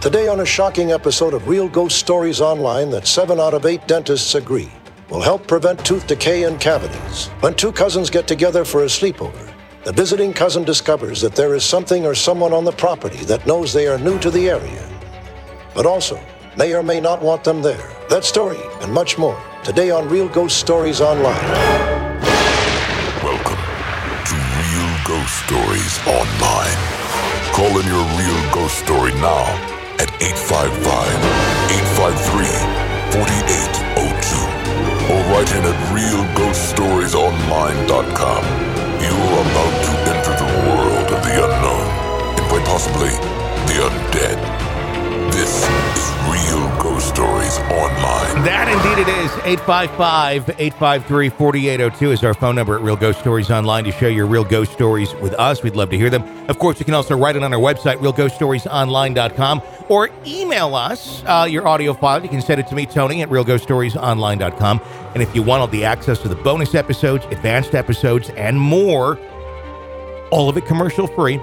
Today, on a shocking episode of Real Ghost Stories Online, that seven out of eight dentists agree will help prevent tooth decay and cavities. When two cousins get together for a sleepover, the visiting cousin discovers that there is something or someone on the property that knows they are new to the area, but also may or may not want them there. That story and much more today on Real Ghost Stories Online. Welcome to Real Ghost Stories Online. Call in your real ghost story now at 855 853 4802 or write in at realghoststoriesonline.com. You are about to enter the world of the unknown and quite possibly the undead. This Stories Online. That indeed it is. 855 853 4802 is our phone number at Real Ghost Stories Online to share your real ghost stories with us. We'd love to hear them. Of course, you can also write it on our website, realghoststoriesonline.com, or email us uh, your audio file. You can send it to me, Tony, at realghoststoriesonline.com. And if you want all the access to the bonus episodes, advanced episodes, and more, all of it commercial free,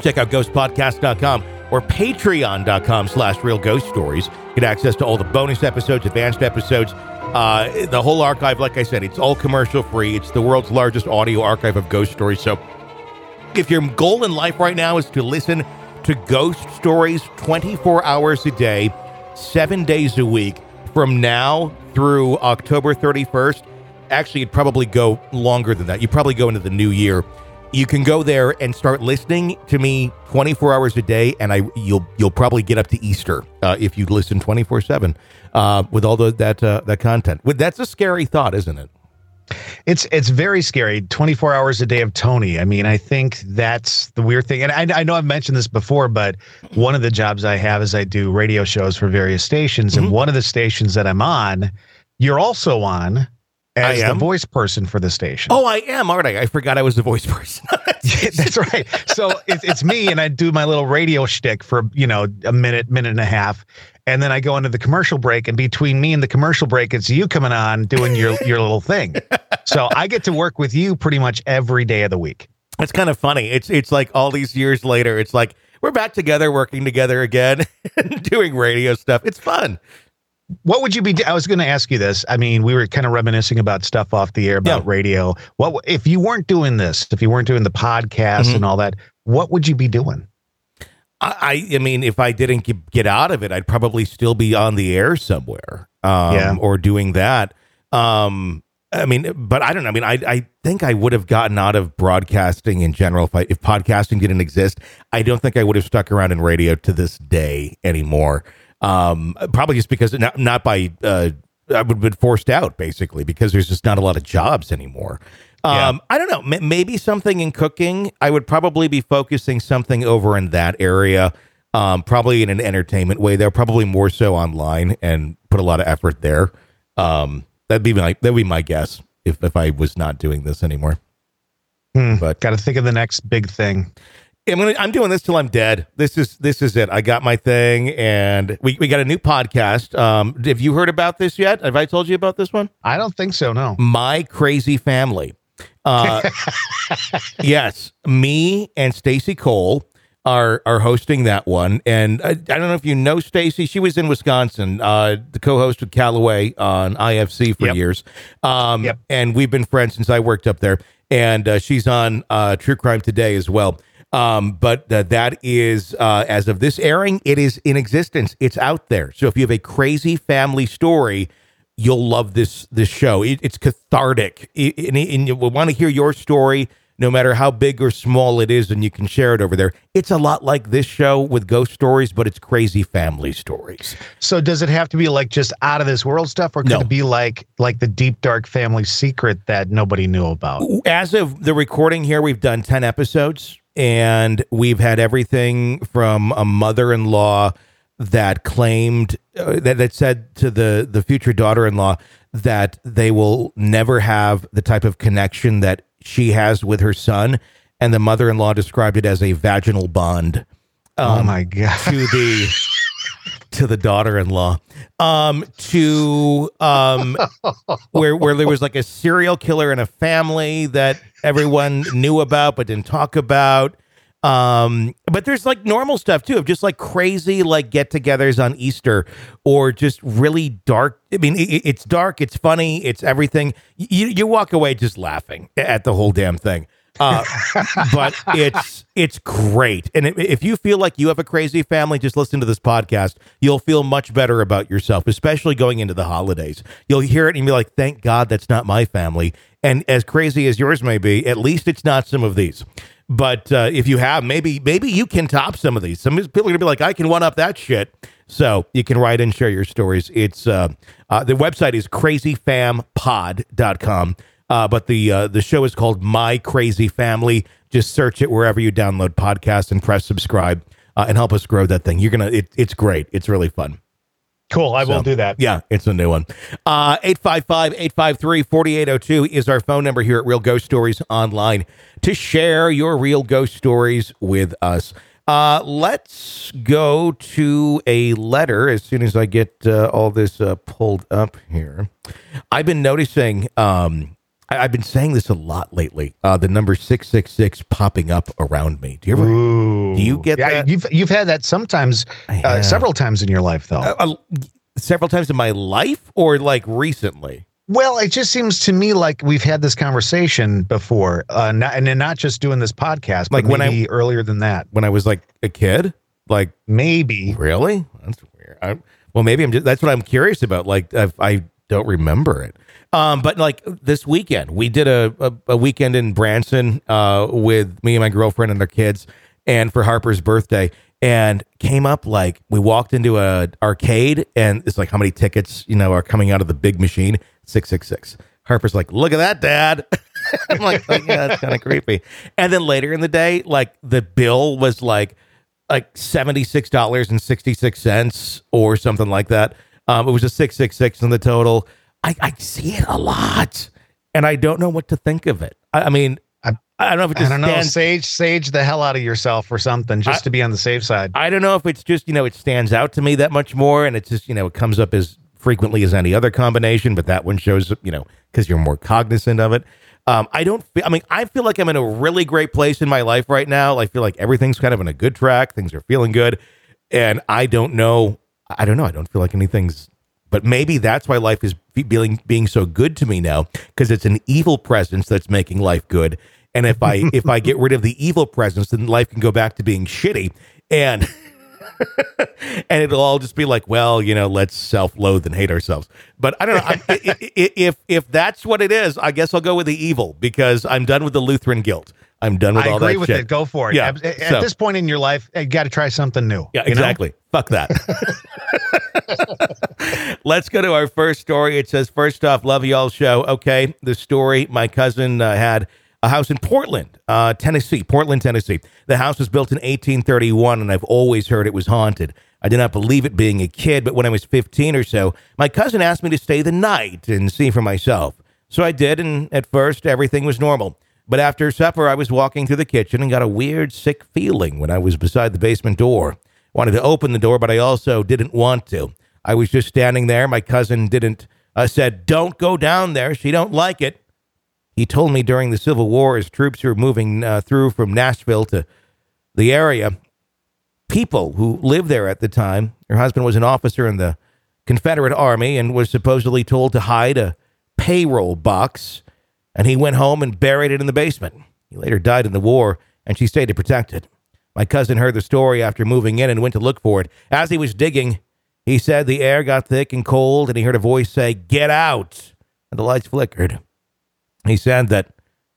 check out ghostpodcast.com or patreon.com slash real ghost stories get access to all the bonus episodes advanced episodes uh, the whole archive like i said it's all commercial free. It's the world's largest audio archive of ghost stories. So if your goal in life right now is to listen to ghost stories 24 hours a day seven days a week from now through october 31st actually it'd probably go longer than that. You probably go into the new year you can go there and start listening to me 24 hours a day and i you'll you'll probably get up to easter uh, if you listen 24 7 uh, with all the, that uh, that content Well, that's a scary thought isn't it It's it's very scary. 24 hours a day of Tony. I mean, I think that's the weird thing. And I, I know I've mentioned this before, but one of the jobs I have is I do radio shows for various stations. Mm-hmm. And one of the stations that I'm on, you're also on as the voice person for the station. oh i am aren't i i forgot i was the voice person that's right. So it's it's me, and I do my little radio shtick for you know a minute, minute and a half, and then I go into the commercial break. And between me and the commercial break, it's you coming on doing your your little thing. So I get to work with you pretty much every day of the week. it's kind of funny it's it's like all these years later it's like we're back together working together again doing radio stuff it's fun What would you be? I was going to ask you this. I mean, we were kind of reminiscing about stuff off the air about Yeah. radio. What if you weren't doing this? If you weren't doing the podcast Mhm. and all that, what would you be doing? I, I mean, if I didn't get, get out of it, I'd probably still be on the air somewhere, um, Yeah. or doing that. Um, I mean, but I don't know. I mean, I I think I would have gotten out of broadcasting in general if I, if podcasting didn't exist. I don't think I would have stuck around in radio to this day anymore. Um, probably just because not not by uh, I would have been forced out basically because there's just not a lot of jobs anymore. Um, I don't know. M- maybe something in cooking. I would probably be focusing something over in that area. Um, probably in an entertainment way. They're probably more so online and put a lot of effort there. Um, that'd be my that'd be my guess if if I was not doing this anymore. Hmm, But- got to think of the next big thing. I'm gonna I'm doing this till I'm dead. This is this is it. I got my thing, and we, we got a new podcast. Um, have you heard about this yet? Have I told you about this one? I don't think so. No. My Crazy Family. Uh, yes, me and Stacy Cole are are hosting that one, and I, I don't know if you know Stacy. She was in Wisconsin, uh, the co-host with Callaway on IFC for Yep. years, um, Yep. and we've been friends since I worked up there. And uh, she's on uh, True Crime Today as well. Um, but uh, that is, uh, as of this airing, it is in existence. It's out there. So if you have a crazy family story, you'll love this this show. It, it's cathartic, It- and, and you will want to hear your story, no matter how big or small it is, and you can share it over there. It's a lot like this show with ghost stories, but it's crazy family stories. So does it have to be like just out of this world stuff, or could No. it be like like the deep dark family secret that nobody knew about? As of the recording here, we've done 10 episodes and we've had everything from a mother in law that claimed, uh, that, that said to the, the future daughter in law that they will never have the type of connection that she has with her son. And the mother in law described it as a vaginal bond oh my god! to the to the daughter-in-law um to um where where there was like a serial killer in a family that everyone knew about but didn't talk about Um, but there's like normal stuff too of just like crazy like get-togethers on Easter or just really dark. I mean, it, it's dark, it's funny, it's everything. You you walk away just laughing at the whole damn thing. Uh, but it's it's great, and if you feel like you have a crazy family, just listen to this podcast. You'll feel much better about yourself, especially going into the holidays. You'll hear it and be like, "Thank God that's not my family." And as crazy as yours may be, at least it's not some of these. But uh, if you have, maybe maybe you can top some of these. Some people are gonna be like, I can one up that shit. So you can write and share your stories. It's uh, uh, the website is crazyfampod.com. Uh, but the uh, the show is called My Crazy Family. Just search it wherever you download podcasts and press subscribe uh, and help us grow that thing. You're gonna it, it's great. It's really fun. Cool. I so, will do that. Yeah, it's a new one. Uh, 855 853 4802 is our phone number here at Real Ghost Stories Online to share your real ghost stories with us. Uh, let's go to a letter as soon as I get uh, all this uh, pulled up here. I've been noticing, um, I- have been saying this a lot lately. Uh, the number six six six popping up around me. Do you ever? Ooh. Do you get yeah, that? You've you've had that sometimes, uh, several times in your life, though. Uh, several times in my life, or like recently. Well, it just seems to me like we've had this conversation before, uh, not, and not just doing this podcast, like when I earlier than that, when I was like a kid, like maybe really. That's weird. I, well, maybe I'm just. That's what I'm curious about. Like, I don't remember it. Um, but like this weekend, we did a, a, a weekend in Branson uh, with me and my girlfriend and their kids, and for Harper's birthday, and came up like we walked into a arcade, and it's like how many tickets you know are coming out of the big machine, six six six. Harper's like, look at that, Dad. I'm like, oh, yeah, that's kind of creepy. And then later in the day, like the bill was like like seventy six dollars and sixty six cents or something like that. Um, it was a six six six in the total. I, I see it a lot, and I don't know what to think of it. I, I mean, I, I don't know if it just I don't stands, know, sage sage the hell out of yourself or something just to be on the safe side. I don't know if it's just you know it stands out to me that much more, and it's just you know it comes up as frequently as any other combination, but that one shows you know because you're more cognizant of it. Um, I don't feel. I mean, I feel like I'm in a really great place in my life right now. I feel like everything's kind of in a good track. Things are feeling good, and I don't know. I don't know. I don't feel like anything's but maybe that's why life is being being so good to me now because it's an evil presence that's making life good. And if I if I get rid of the evil presence, then life can go back to being shitty. And and it'll all just be like, well, you know, let's self-loathe and hate ourselves. But I don't know I, if if that's what it is. I guess I'll go with the evil because I'm done with the Lutheran guilt. I'm done with I all that. I agree with shit. it. Go for it. Yeah. At, at so, this point in your life, you got to try something new. Yeah, exactly. Know? Fuck that. Let's go to our first story. It says, first off, love y'all show. Okay, the story my cousin uh, had a house in Portland, uh, Tennessee, Portland, Tennessee. The house was built in 1831, and I've always heard it was haunted. I did not believe it being a kid, but when I was 15 or so, my cousin asked me to stay the night and see for myself. So I did, and at first, everything was normal. But after supper, I was walking through the kitchen and got a weird, sick feeling when I was beside the basement door. Wanted to open the door, but I also didn't want to. I was just standing there. My cousin didn't uh, said, "Don't go down there. She don't like it." He told me during the Civil War, as troops were moving uh, through from Nashville to the area, people who lived there at the time. Her husband was an officer in the Confederate Army and was supposedly told to hide a payroll box and he went home and buried it in the basement. He later died in the war, and she stayed to protect it. My cousin heard the story after moving in and went to look for it. As he was digging, he said the air got thick and cold, and he heard a voice say, Get out! And the lights flickered. He said that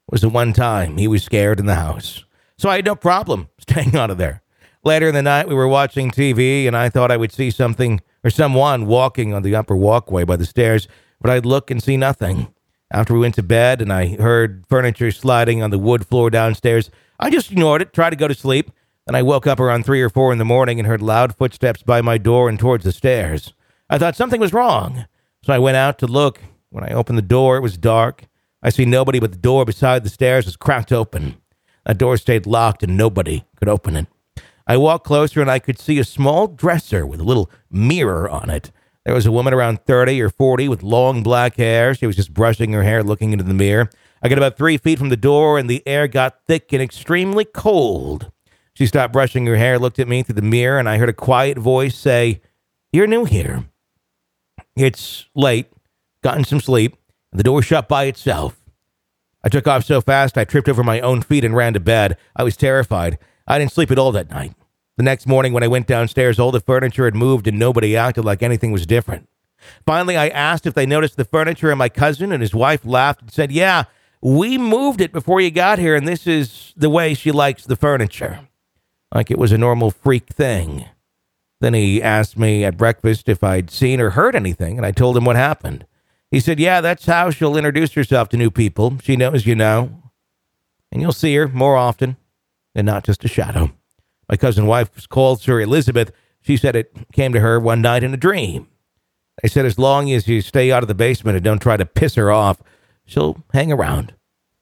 was the one time he was scared in the house. So I had no problem staying out of there. Later in the night, we were watching TV, and I thought I would see something or someone walking on the upper walkway by the stairs, but I'd look and see nothing. After we went to bed and I heard furniture sliding on the wood floor downstairs, I just ignored it, tried to go to sleep. Then I woke up around three or four in the morning and heard loud footsteps by my door and towards the stairs. I thought something was wrong, so I went out to look. When I opened the door, it was dark. I see nobody, but the door beside the stairs was cracked open. That door stayed locked and nobody could open it. I walked closer and I could see a small dresser with a little mirror on it. There was a woman around 30 or 40 with long black hair. She was just brushing her hair, looking into the mirror. I got about three feet from the door, and the air got thick and extremely cold. She stopped brushing her hair, looked at me through the mirror, and I heard a quiet voice say, You're new here. It's late, gotten some sleep, and the door shut by itself. I took off so fast I tripped over my own feet and ran to bed. I was terrified. I didn't sleep at all that night. The next morning, when I went downstairs, all the furniture had moved and nobody acted like anything was different. Finally, I asked if they noticed the furniture, and my cousin and his wife laughed and said, Yeah, we moved it before you got here, and this is the way she likes the furniture. Like it was a normal freak thing. Then he asked me at breakfast if I'd seen or heard anything, and I told him what happened. He said, Yeah, that's how she'll introduce herself to new people. She knows you know. And you'll see her more often and not just a shadow. My cousin wife called Sir Elizabeth. She said it came to her one night in a dream. They said as long as you stay out of the basement and don't try to piss her off, she'll hang around.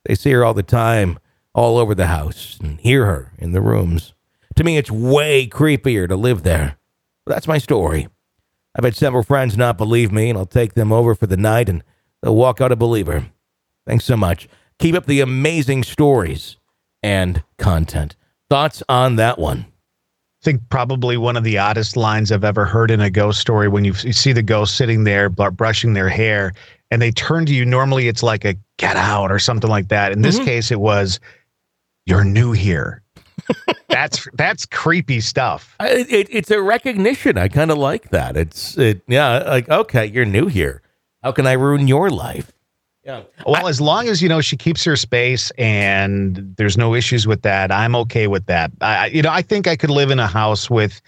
They see her all the time, all over the house, and hear her in the rooms. To me, it's way creepier to live there. But that's my story. I've had several friends not believe me, and I'll take them over for the night, and they'll walk out a believer. Thanks so much. Keep up the amazing stories and content. Thoughts on that one? I think probably one of the oddest lines I've ever heard in a ghost story when you, you see the ghost sitting there brushing their hair and they turn to you. Normally it's like a get out or something like that. In this Mhm. case, it was you're new here. that's that's creepy stuff. I, it, it's a recognition. I kind of like that. It's it, yeah, like okay, you're new here. How can I ruin your life? Yeah. Well, as long as you know she keeps her space and there's no issues with that, I'm okay with that. I, I- you know, I think I could live in a house with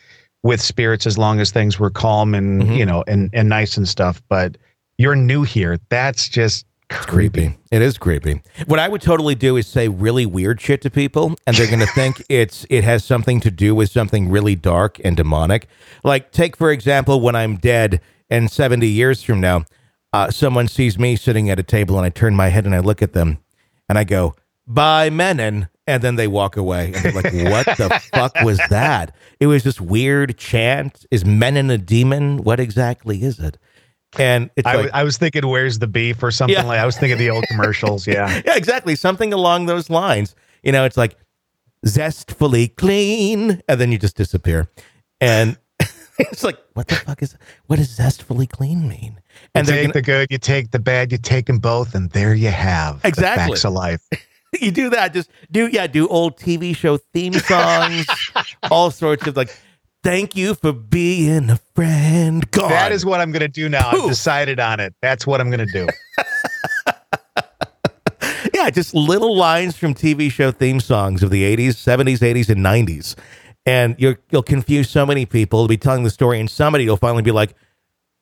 with spirits as long as things were calm and Mhm. you know and and nice and stuff. But you're new here. That's just creepy. creepy. It is creepy. What I would totally do is say really weird shit to people, and they're going to think it's it has something to do with something really dark and demonic. Like, take for example, when I'm dead and 70 years from now, uh, someone sees me sitting at a table, and I turn my head and I look at them, and I go, "Bye, Menon," and then they walk away, and they're like, "What the fuck was that?" It was this weird chant. Is Menon a demon? What exactly is it? And it's I, like, w- I was thinking, where's the beef or something Yeah. like. I was thinking the old commercials. Yeah. yeah, exactly. Something along those lines. You know, it's like zestfully clean, and then you just disappear. And it's like, what the fuck is what does zestfully clean mean? And you take gonna, the good, you take the bad, you take them both, and there you have the Exactly. facts of life. you do that. Just do yeah, do old TV show theme songs, all sorts of like. Thank you for being a friend. God, That is what I'm going to do now. I've decided on it. That's what I'm going to do. yeah, just little lines from TV show theme songs of the 80s, 70s, 80s, and 90s. And you'll, you'll confuse so many people. You'll be telling the story, and somebody will finally be like,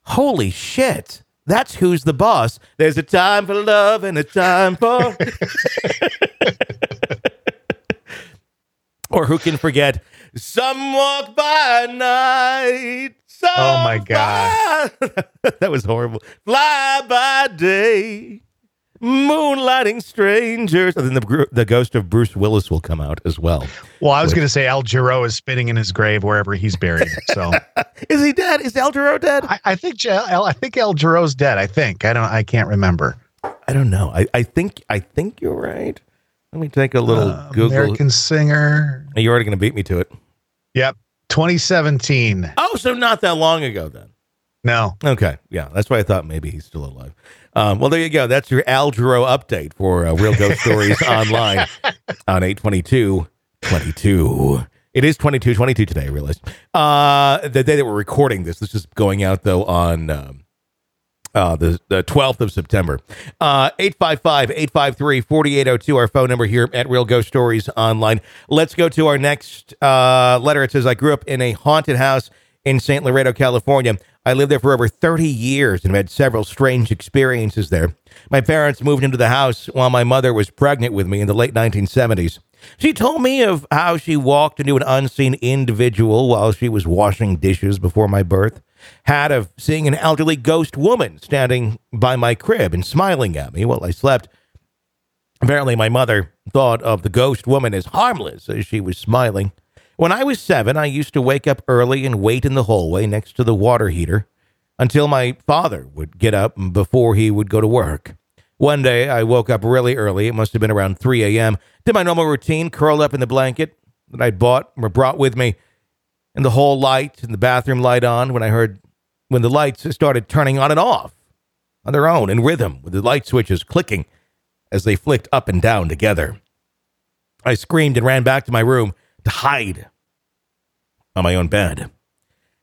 holy shit, that's who's the boss. There's a time for love and a time for. or who can forget? Some walk by night. Some Oh, my God. fly- that was horrible. Fly by day moonlighting strangers. And then the, the ghost of Bruce Willis will come out as well. Well, I was going to say Al Jarreau is spinning in his grave wherever he's buried. So Is he dead? Is Al Jarreau dead? I, I think I think Al Jarreau's dead. I think I don't. I can't remember. I don't know. I, I think I think you're right. Let me take a little Uh, Google. American singer. You're already going to beat me to it. Yep, 2017. Oh, so not that long ago then. No, Okay, yeah, that's why I thought maybe he's still alive. Um, well, there you go. That's your Al Jarreau update for uh, Real Ghost Stories online on 822 22. It is 22 22 today, I realized. Uh, the day that we're recording this, this is going out, though, on um, uh, the, the 12th of September. Uh, 855 853 4802, our phone number here at Real Ghost Stories Online. Let's go to our next uh, letter. It says, I grew up in a haunted house in St. Laredo, California. I lived there for over 30 years and had several strange experiences there. My parents moved into the house while my mother was pregnant with me in the late 1970s. She told me of how she walked into an unseen individual while she was washing dishes before my birth, had of seeing an elderly ghost woman standing by my crib and smiling at me while I slept. Apparently, my mother thought of the ghost woman as harmless as she was smiling. When I was seven, I used to wake up early and wait in the hallway next to the water heater until my father would get up before he would go to work. One day, I woke up really early. It must have been around 3 a.m. Did my normal routine, curled up in the blanket, that I'd bought or brought with me, and the hall light and the bathroom light on when I heard when the lights started turning on and off on their own in rhythm with the light switches clicking as they flicked up and down together. I screamed and ran back to my room to hide on my own bed.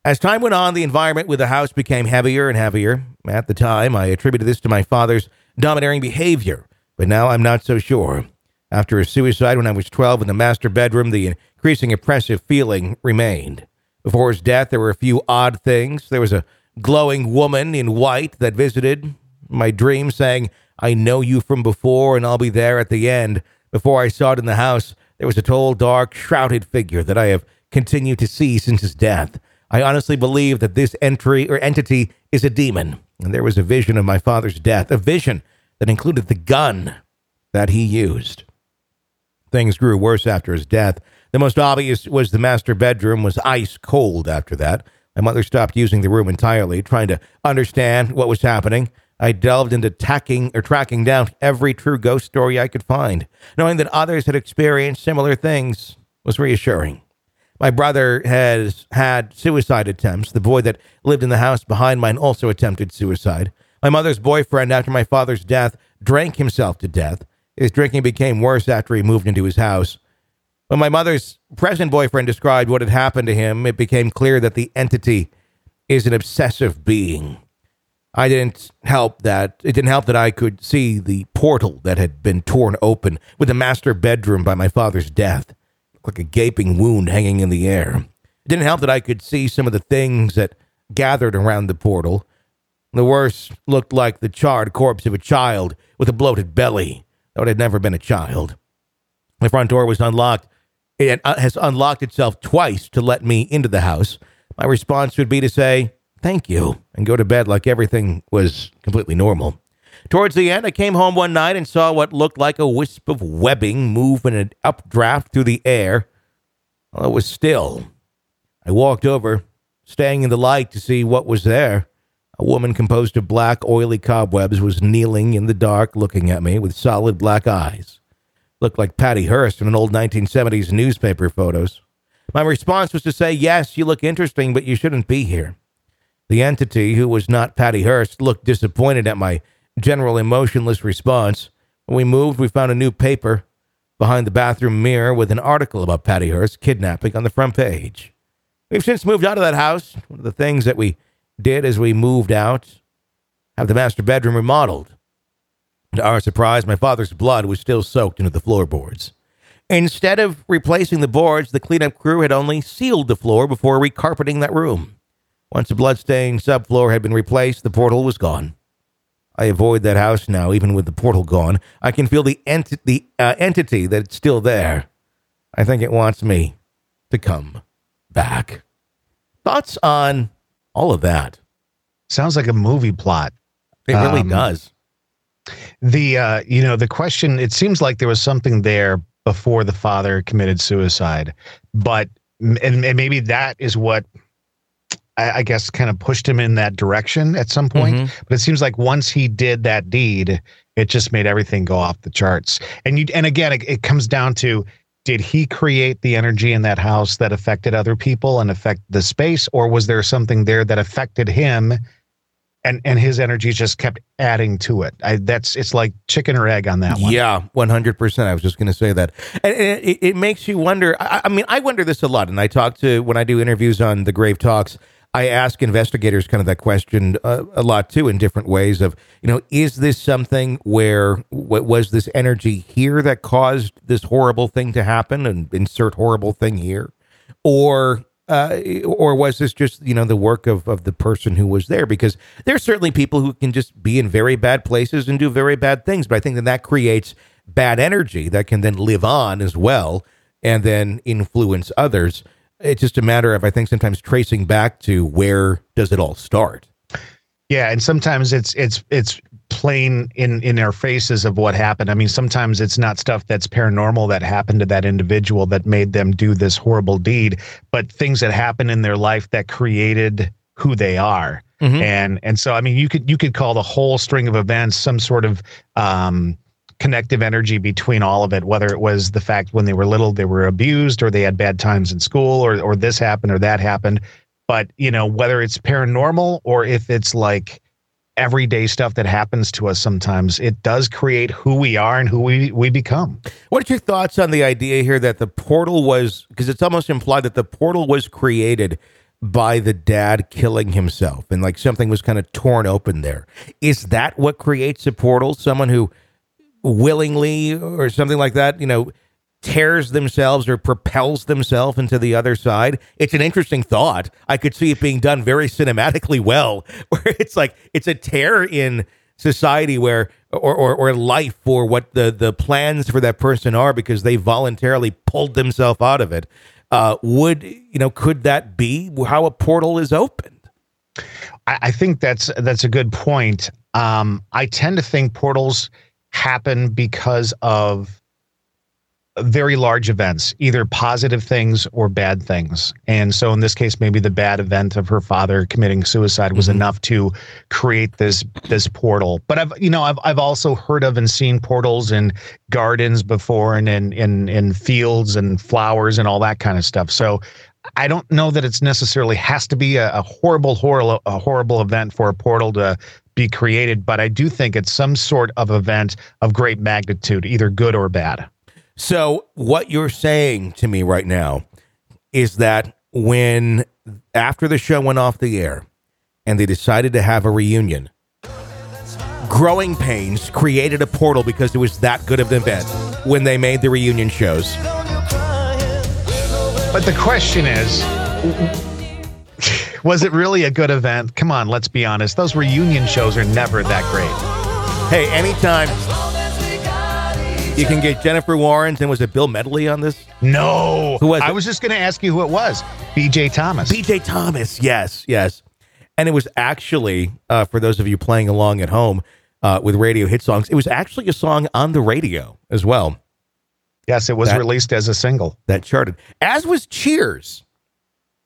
As time went on, the environment with the house became heavier and heavier. At the time, I attributed this to my father's domineering behavior, but now I'm not so sure. After his suicide when I was 12 in the master bedroom, the increasing oppressive feeling remained. Before his death, there were a few odd things. There was a glowing woman in white that visited my dream, saying, I know you from before, and I'll be there at the end. Before I saw it in the house, there was a tall, dark, shrouded figure that I have continued to see since his death. I honestly believe that this entry or entity is a demon. And there was a vision of my father's death, a vision that included the gun that he used. Things grew worse after his death. The most obvious was the master bedroom was ice cold after that. My mother stopped using the room entirely, trying to understand what was happening. I delved into tacking or tracking down every true ghost story I could find. Knowing that others had experienced similar things was reassuring. My brother has had suicide attempts. The boy that lived in the house behind mine also attempted suicide. My mother's boyfriend, after my father's death, drank himself to death. His drinking became worse after he moved into his house. When my mother's present boyfriend described what had happened to him, it became clear that the entity is an obsessive being. I didn't help that it didn't help that I could see the portal that had been torn open with the master bedroom by my father's death like a gaping wound hanging in the air. It didn't help that I could see some of the things that gathered around the portal. The worst looked like the charred corpse of a child with a bloated belly, though it had never been a child. The front door was unlocked. It uh, has unlocked itself twice to let me into the house. My response would be to say, thank you, and go to bed like everything was completely normal. Towards the end, I came home one night and saw what looked like a wisp of webbing move in an updraft through the air. Well, it was still. I walked over, staying in the light to see what was there. A woman composed of black, oily cobwebs was kneeling in the dark, looking at me with solid black eyes. Looked like Patty Hearst from an old 1970s newspaper photos. My response was to say, Yes, you look interesting, but you shouldn't be here. The entity, who was not Patty Hearst, looked disappointed at my general emotionless response. When we moved, we found a new paper behind the bathroom mirror with an article about Patty Hearst kidnapping on the front page. We've since moved out of that house. One of the things that we did as we moved out, have the master bedroom remodeled. To our surprise, my father's blood was still soaked into the floorboards. Instead of replacing the boards, the cleanup crew had only sealed the floor before recarpeting that room. Once the bloodstained subfloor had been replaced, the portal was gone. I avoid that house now, even with the portal gone. I can feel the, ent- the uh, entity that's still there. I think it wants me to come back. Thoughts on all of that? Sounds like a movie plot. It really Um, does. The uh, you know, the question. It seems like there was something there before the father committed suicide, but and, and maybe that is what I, I guess kind of pushed him in that direction at some point. Mhm. But it seems like once he did that deed, it just made everything go off the charts. And you and again, it, it comes down to did he create the energy in that house that affected other people and affect the space, or was there something there that affected him? And, and his energy just kept adding to it. I, that's it's like chicken or egg on that one. Yeah, one hundred percent. I was just going to say that, and and it, it makes you wonder. I, I mean, I wonder this a lot, and I talk to when I do interviews on the Grave Talks. I ask investigators kind of that question uh, a lot too, in different ways. Of you know, is this something where was this energy here that caused this horrible thing to happen, and insert horrible thing here, or uh, or was this just you know the work of, of the person who was there? Because there's certainly people who can just be in very bad places and do very bad things, but I think that that creates bad energy that can then live on as well and then influence others. It's just a matter of I think sometimes tracing back to where does it all start. Yeah, and sometimes it's it's it's plain in in our faces of what happened. I mean, sometimes it's not stuff that's paranormal that happened to that individual that made them do this horrible deed, but things that happened in their life that created who they are. Mhm. And and so I mean, you could you could call the whole string of events some sort of um connective energy between all of it, whether it was the fact when they were little they were abused or they had bad times in school or or this happened or that happened. But you know, whether it's paranormal or if it's like everyday stuff that happens to us sometimes, it does create who we are and who we we become. What are your thoughts on the idea here that the portal was because it's almost implied that the portal was created by the dad killing himself and like something was kind of torn open there. Is that what creates a portal? Someone who willingly or something like that, you know, tears themselves or propels themselves into the other side. It's an interesting thought. I could see it being done very cinematically well, where it's like it's a tear in society where or, or, or life for what the the plans for that person are because they voluntarily pulled themselves out of it. Uh, would you know? Could that be how a portal is opened? I, I think that's that's a good point. Um, I tend to think portals happen because of very large events, either positive things or bad things. And so in this case, maybe the bad event of her father committing suicide was mm-hmm. enough to create this this portal. But I've you know, I've I've also heard of and seen portals in gardens before and in in in fields and flowers and all that kind of stuff. So I don't know that it's necessarily has to be a, a horrible, horrible, a horrible event for a portal to be created, but I do think it's some sort of event of great magnitude, either good or bad. So, what you're saying to me right now is that when after the show went off the air and they decided to have a reunion, Growing Pains created a portal because it was that good of an event when they made the reunion shows. But the question is was it really a good event? Come on, let's be honest. Those reunion shows are never that great. Hey, anytime you can get Jennifer Warnes and was it Bill Medley on this? No. Who was I was just going to ask you who it was. BJ Thomas. BJ Thomas. Yes, yes. And it was actually uh, for those of you playing along at home uh, with radio hit songs, it was actually a song on the radio as well. Yes, it was that, released as a single. That charted. As was Cheers.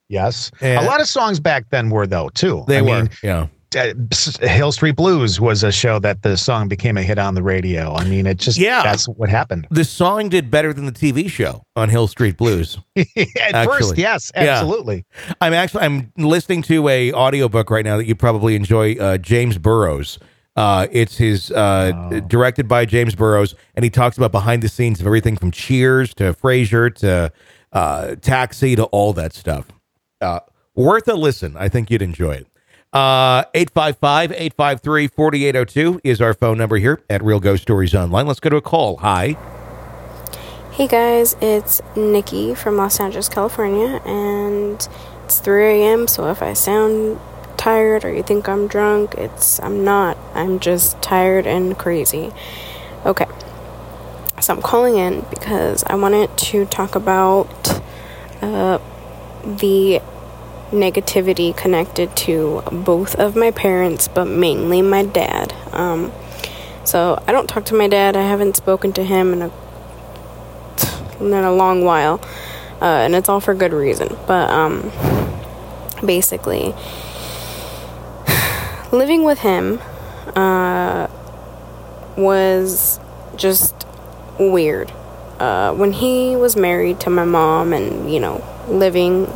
Yes. And a lot of songs back then were though, too. They I were. Mean, yeah. Uh, Hill Street Blues was a show that the song became a hit on the radio. I mean, it just yeah, that's what happened. The song did better than the TV show on Hill Street Blues. At actually. first, yes, absolutely. Yeah. I'm actually I'm listening to a audiobook right now that you probably enjoy. Uh, James Burrows. Uh, it's his uh, oh. directed by James Burrows, and he talks about behind the scenes of everything from Cheers to Frasier to uh, Taxi to all that stuff. Uh, worth a listen. I think you'd enjoy it. Uh, 855 853 4802 is our phone number here at Real Ghost Stories Online. Let's go to a call. Hi. Hey guys, it's Nikki from Los Angeles, California, and it's 3 a.m. So if I sound tired or you think I'm drunk, it's I'm not. I'm just tired and crazy. Okay. So I'm calling in because I wanted to talk about uh, the negativity connected to both of my parents, but mainly my dad. Um, so I don't talk to my dad. I haven't spoken to him in a in a long while, uh, and it's all for good reason. But um, basically, living with him uh, was just weird. Uh, when he was married to my mom and you know living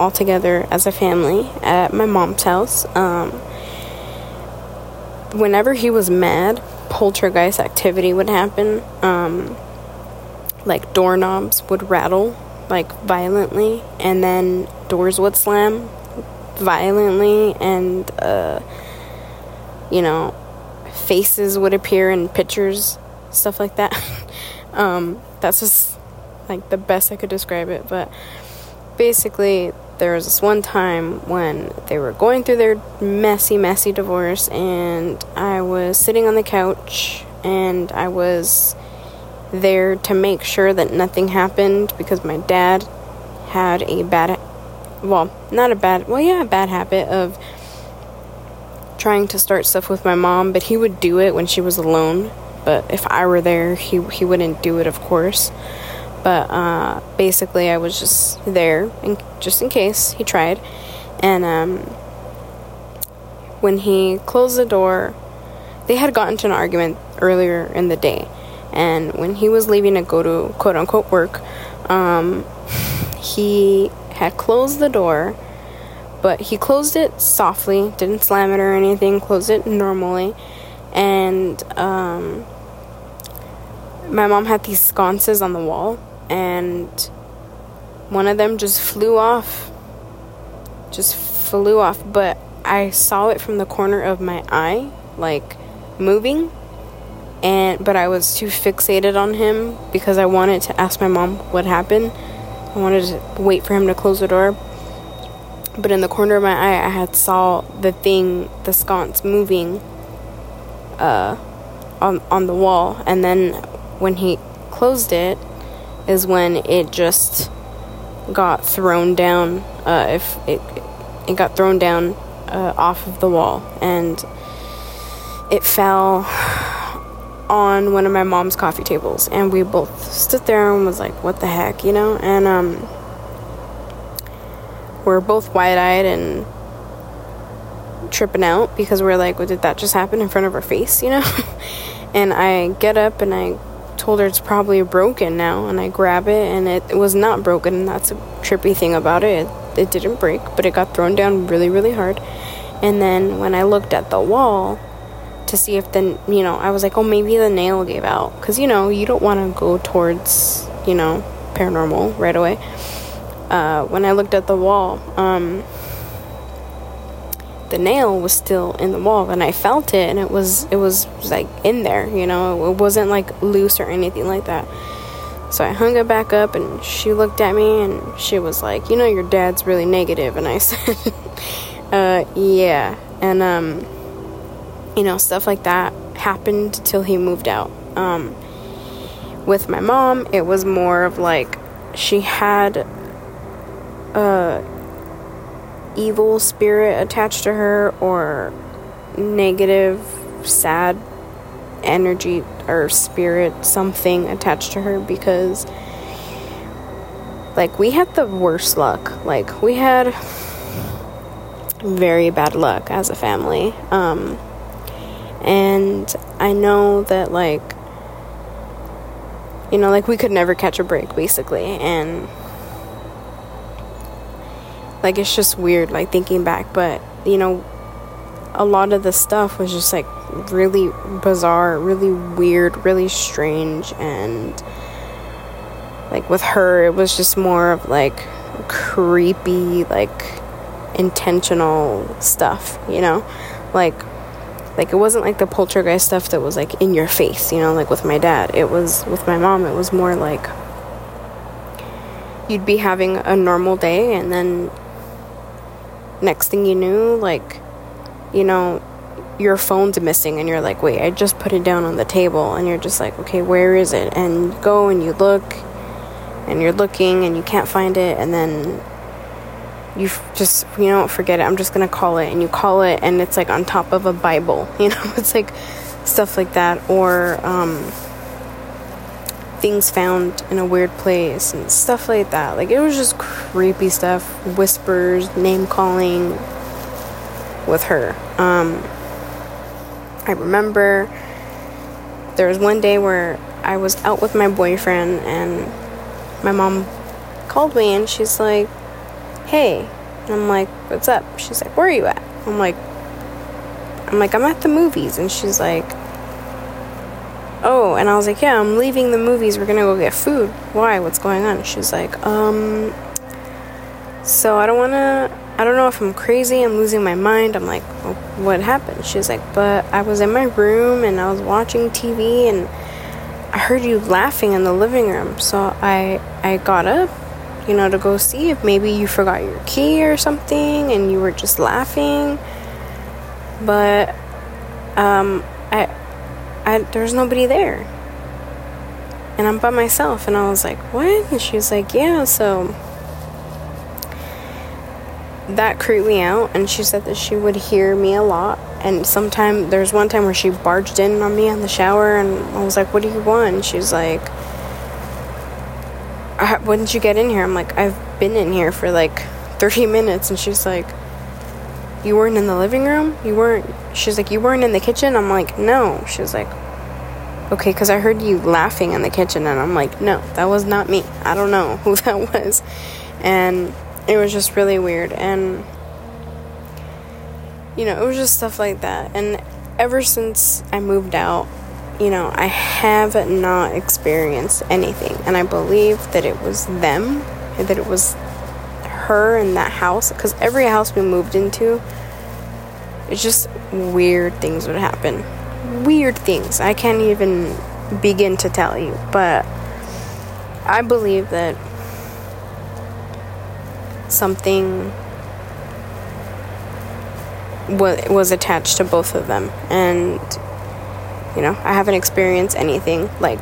all together as a family at my mom's house. Um, whenever he was mad, poltergeist activity would happen. Um, like doorknobs would rattle like violently, and then doors would slam violently, and uh, you know, faces would appear in pictures, stuff like that. um, that's just like the best I could describe it, but basically, there was this one time when they were going through their messy, messy divorce, and I was sitting on the couch and I was there to make sure that nothing happened because my dad had a bad, well, not a bad, well, yeah, a bad habit of trying to start stuff with my mom, but he would do it when she was alone. But if I were there, he he wouldn't do it, of course. But uh, basically, I was just there, in, just in case he tried. And um, when he closed the door, they had gotten to an argument earlier in the day. And when he was leaving to go to quote unquote work, um, he had closed the door, but he closed it softly, didn't slam it or anything, closed it normally. And um, my mom had these sconces on the wall, and one of them just flew off. Just flew off, but I saw it from the corner of my eye, like moving. And but I was too fixated on him because I wanted to ask my mom what happened. I wanted to wait for him to close the door. But in the corner of my eye, I had saw the thing, the sconce moving uh, on on the wall, and then when he closed it, is when it just got thrown down. Uh, if it it got thrown down uh, off of the wall, and it fell on one of my mom's coffee tables, and we both stood there and was like, "What the heck," you know? And um, we're both wide-eyed and tripping out because we're like, well, "Did that just happen in front of our face?" You know? and I get up and I told her it's probably broken now, and I grab it, and it, was not broken. And that's a trippy thing about it. it. It didn't break, but it got thrown down really, really hard. And then when I looked at the wall to see if the, you know, I was like, oh, maybe the nail gave out. Because, you know, you don't want to go towards, you know, paranormal right away. Uh, when I looked at the wall, um, the nail was still in the wall and I felt it and it was it was like in there, you know, it wasn't like loose or anything like that. So I hung it back up and she looked at me and she was like, "You know your dad's really negative." And I said, "Uh, yeah." And um you know, stuff like that happened till he moved out. Um with my mom, it was more of like she had uh evil spirit attached to her or negative, sad energy or spirit, something attached to her because, like, we had the worst luck. Like, we had very bad luck as a family. Um, and I know that, like, you know, like, we could never catch a break, basically. And like it's just weird like thinking back but you know a lot of the stuff was just like really bizarre really weird really strange and like with her it was just more of like creepy like intentional stuff you know? Like like it wasn't like the poltergeist stuff that was like in your face you know like with my dad. It was with my mom it was more like you'd be having a normal day and then next thing you knew, like, you know, your phone's missing and you're like, wait, I just put it down on the table. And you're just like, okay, where is it? And you go and you look and you're looking and you can't find it. And then you just, you know, forget it. I'm just going to call it. And you call it and it's like on top of a Bible. You know, it's like stuff like that. Or, um, things found in a weird place and stuff like that. Like it was just creepy stuff, whispers, name calling with her. Um, I remember there was one day where I was out with my boyfriend and my mom called me and she's like, "Hey," and I'm like, "What's up?" She's like, "Where are you at?" I'm like, "I'm like I'm at the movies," and she's like oh, and I was like, yeah, I'm leaving the movies. We're gonna go get food. Why? What's going on? She's like, um, so I don't wanna, I don't know if I'm crazy, I'm losing my mind. I'm like, well, what happened? She's like, but I was in my room and I was watching TV and I heard you laughing in the living room. So I, I got up, you know, to go see if maybe you forgot your key or something and you were just laughing. But, um, I, I, there's nobody there. And I'm by myself. And I was like, what? And she was like, yeah, so that creeped me out. And she said that she would hear me a lot. And sometime, there's one time where she barged in on me in the shower. And I was like, what do you want? And she was like, uh, when did you get in here? I'm like, I've been in here for like 30 minutes. And she's like, you weren't in the living room? You weren't, she's like, you weren't in the kitchen? I'm like, no. She's like, okay, because I heard you laughing in the kitchen, and I'm like, no, that was not me. I don't know who that was. And it was just really weird. And, you know, it was just stuff like that. And ever since I moved out, you know, I have not experienced anything. And I believe that it was them, that it was her in that house. Because every house we moved into, it's just weird things would happen. Weird things. I can't even begin to tell you. But I believe that something was, was attached to both of them. And you know, I haven't experienced anything. Like,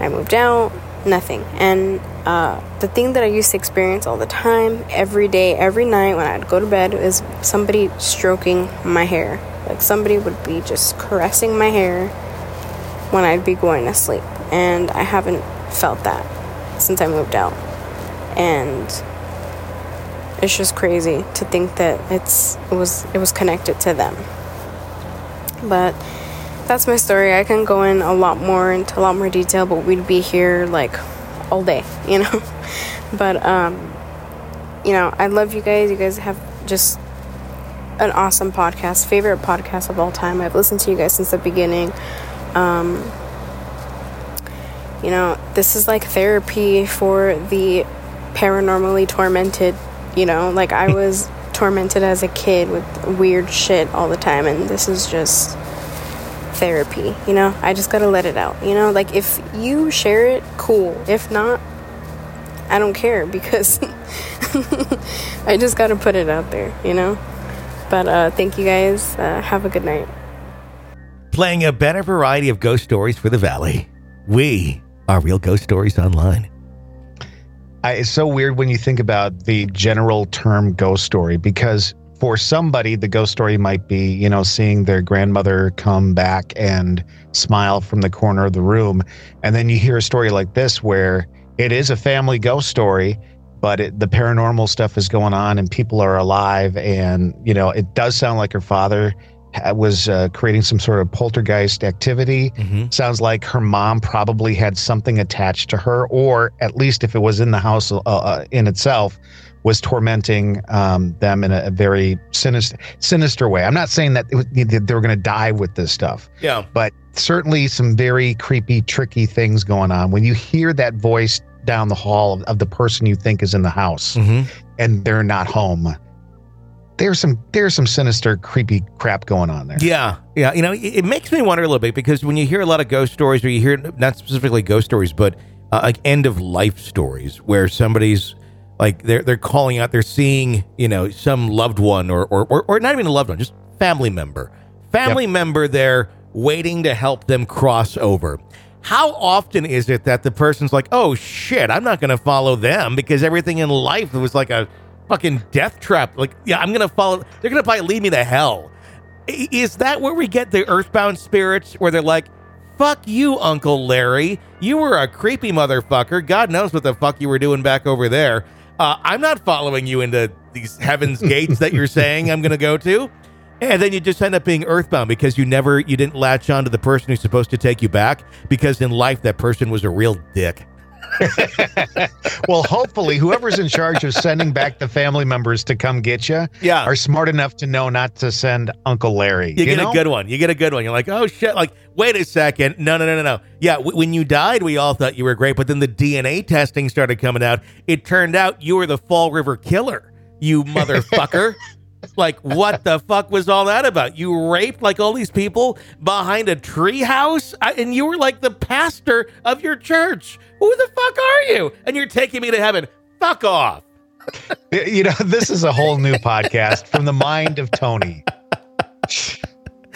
I moved out, nothing. And uh, the thing that I used to experience all the time, every day, every night when I'd go to bed, is somebody stroking my hair. Like, somebody would be just caressing my hair when I'd be going to sleep. And I haven't felt that since I moved out. And it's just crazy to think that it's it was it was connected to them. But that's my story. I can go in a lot more into a lot more detail, but we'd be here like all day, you know. but um, you know, I love you guys. You guys have just an awesome podcast, favorite podcast of all time. I've listened to you guys since the beginning. Um, you know, this is like therapy for the paranormally tormented. You know, like I was tormented as a kid with weird shit all the time, and this is just therapy, you know? I just gotta let it out, you know? Like, if you share it, cool. If not, I don't care because I just gotta put it out there, you know? But uh, thank you guys. Uh, have a good night. Playing a better variety of ghost stories for the Valley. We are Real Ghost Stories Online. I, it's so weird when you think about the general term ghost story because for somebody, the ghost story might be, you know, seeing their grandmother come back and smile from the corner of the room. And then you hear a story like this where it is a family ghost story, but it, the paranormal stuff is going on and people are alive. And, you know, it does sound like her father was uh, creating some sort of poltergeist activity. Mm-hmm. Sounds like her mom probably had something attached to her, or at least if it was in the house uh, uh in itself, was tormenting um, them in a, a, very sinister sinister way. I'm not saying that was, they were going to die with this stuff. Yeah. But certainly some very creepy, tricky things going on. When you hear that voice down the hall of, of the person you think is in the house mm-hmm. and they're not home, there's some there's some sinister, creepy crap going on there. Yeah, yeah. You know, it, it, makes me wonder a little bit because when you hear a lot of ghost stories, or you hear not specifically ghost stories, but uh, like end of life stories, where somebody's like they're they're calling out, they're seeing you know some loved one or or or, or not even a loved one, just family member, family yep. member there waiting to help them cross over. How often is it that the person's like, "Oh shit, I'm not going to follow them because everything in life was like a fucking death trap." Like, yeah, I'm going to follow. They're going to probably lead me to hell. Is that where we get the earthbound spirits where they're like, fuck you, Uncle Larry. You were a creepy motherfucker. God knows what the fuck you were doing back over there. Uh, I'm not following you into these heaven's gates that you're saying I'm going to go to. And then you just end up being earthbound because you never, you didn't latch on to the person who's supposed to take you back because in life that person was a real dick. well, hopefully, whoever's in charge of sending back the family members to come get you yeah. are smart enough to know not to send Uncle Larry. You, you get know? a good one. You get a good one. You're like, oh shit! Like, wait a second. No, no, no, no, no. Yeah, w- when you died, we all thought you were great, but then the DNA testing started coming out. It turned out you were the Fall River Killer. You motherfucker. like what the fuck was all that about you raped like all these people behind a tree house and you were like the pastor of your church who the fuck are you? And you're taking me to heaven. Fuck off. you know, this is a whole new podcast from the mind of Tony.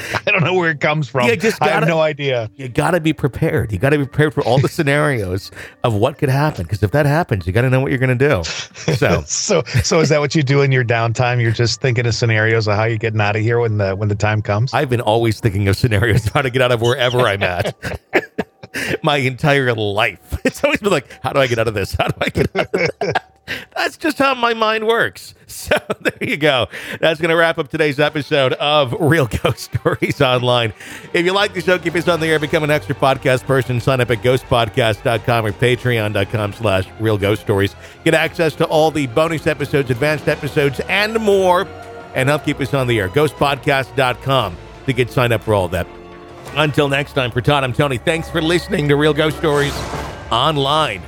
I don't know where it comes from. Gotta, I have no idea. You got to be prepared. You got to be prepared for all the scenarios of what could happen. Because if that happens, you got to know what you're going to do. So, so, so is that what you do in your downtime? You're just thinking of scenarios of how you're getting out of here when the when the time comes. I've been always thinking of scenarios how to get out of wherever I'm at. my entire life. It's always been like, how do I get out of this? How do I get out of that? That's just how my mind works. So there you go. That's going to wrap up today's episode of Real Ghost Stories Online. If you like the show, keep us on the air, become an extra podcast person, sign up at ghostpodcast.com or patreon.com slash real ghost stories. Get access to all the bonus episodes, advanced episodes, and more, and help keep us on the air. Ghostpodcast.com to get signed up for all that. Until next time, for Todd, I'm Tony. Thanks for listening to Real Ghost Stories Online.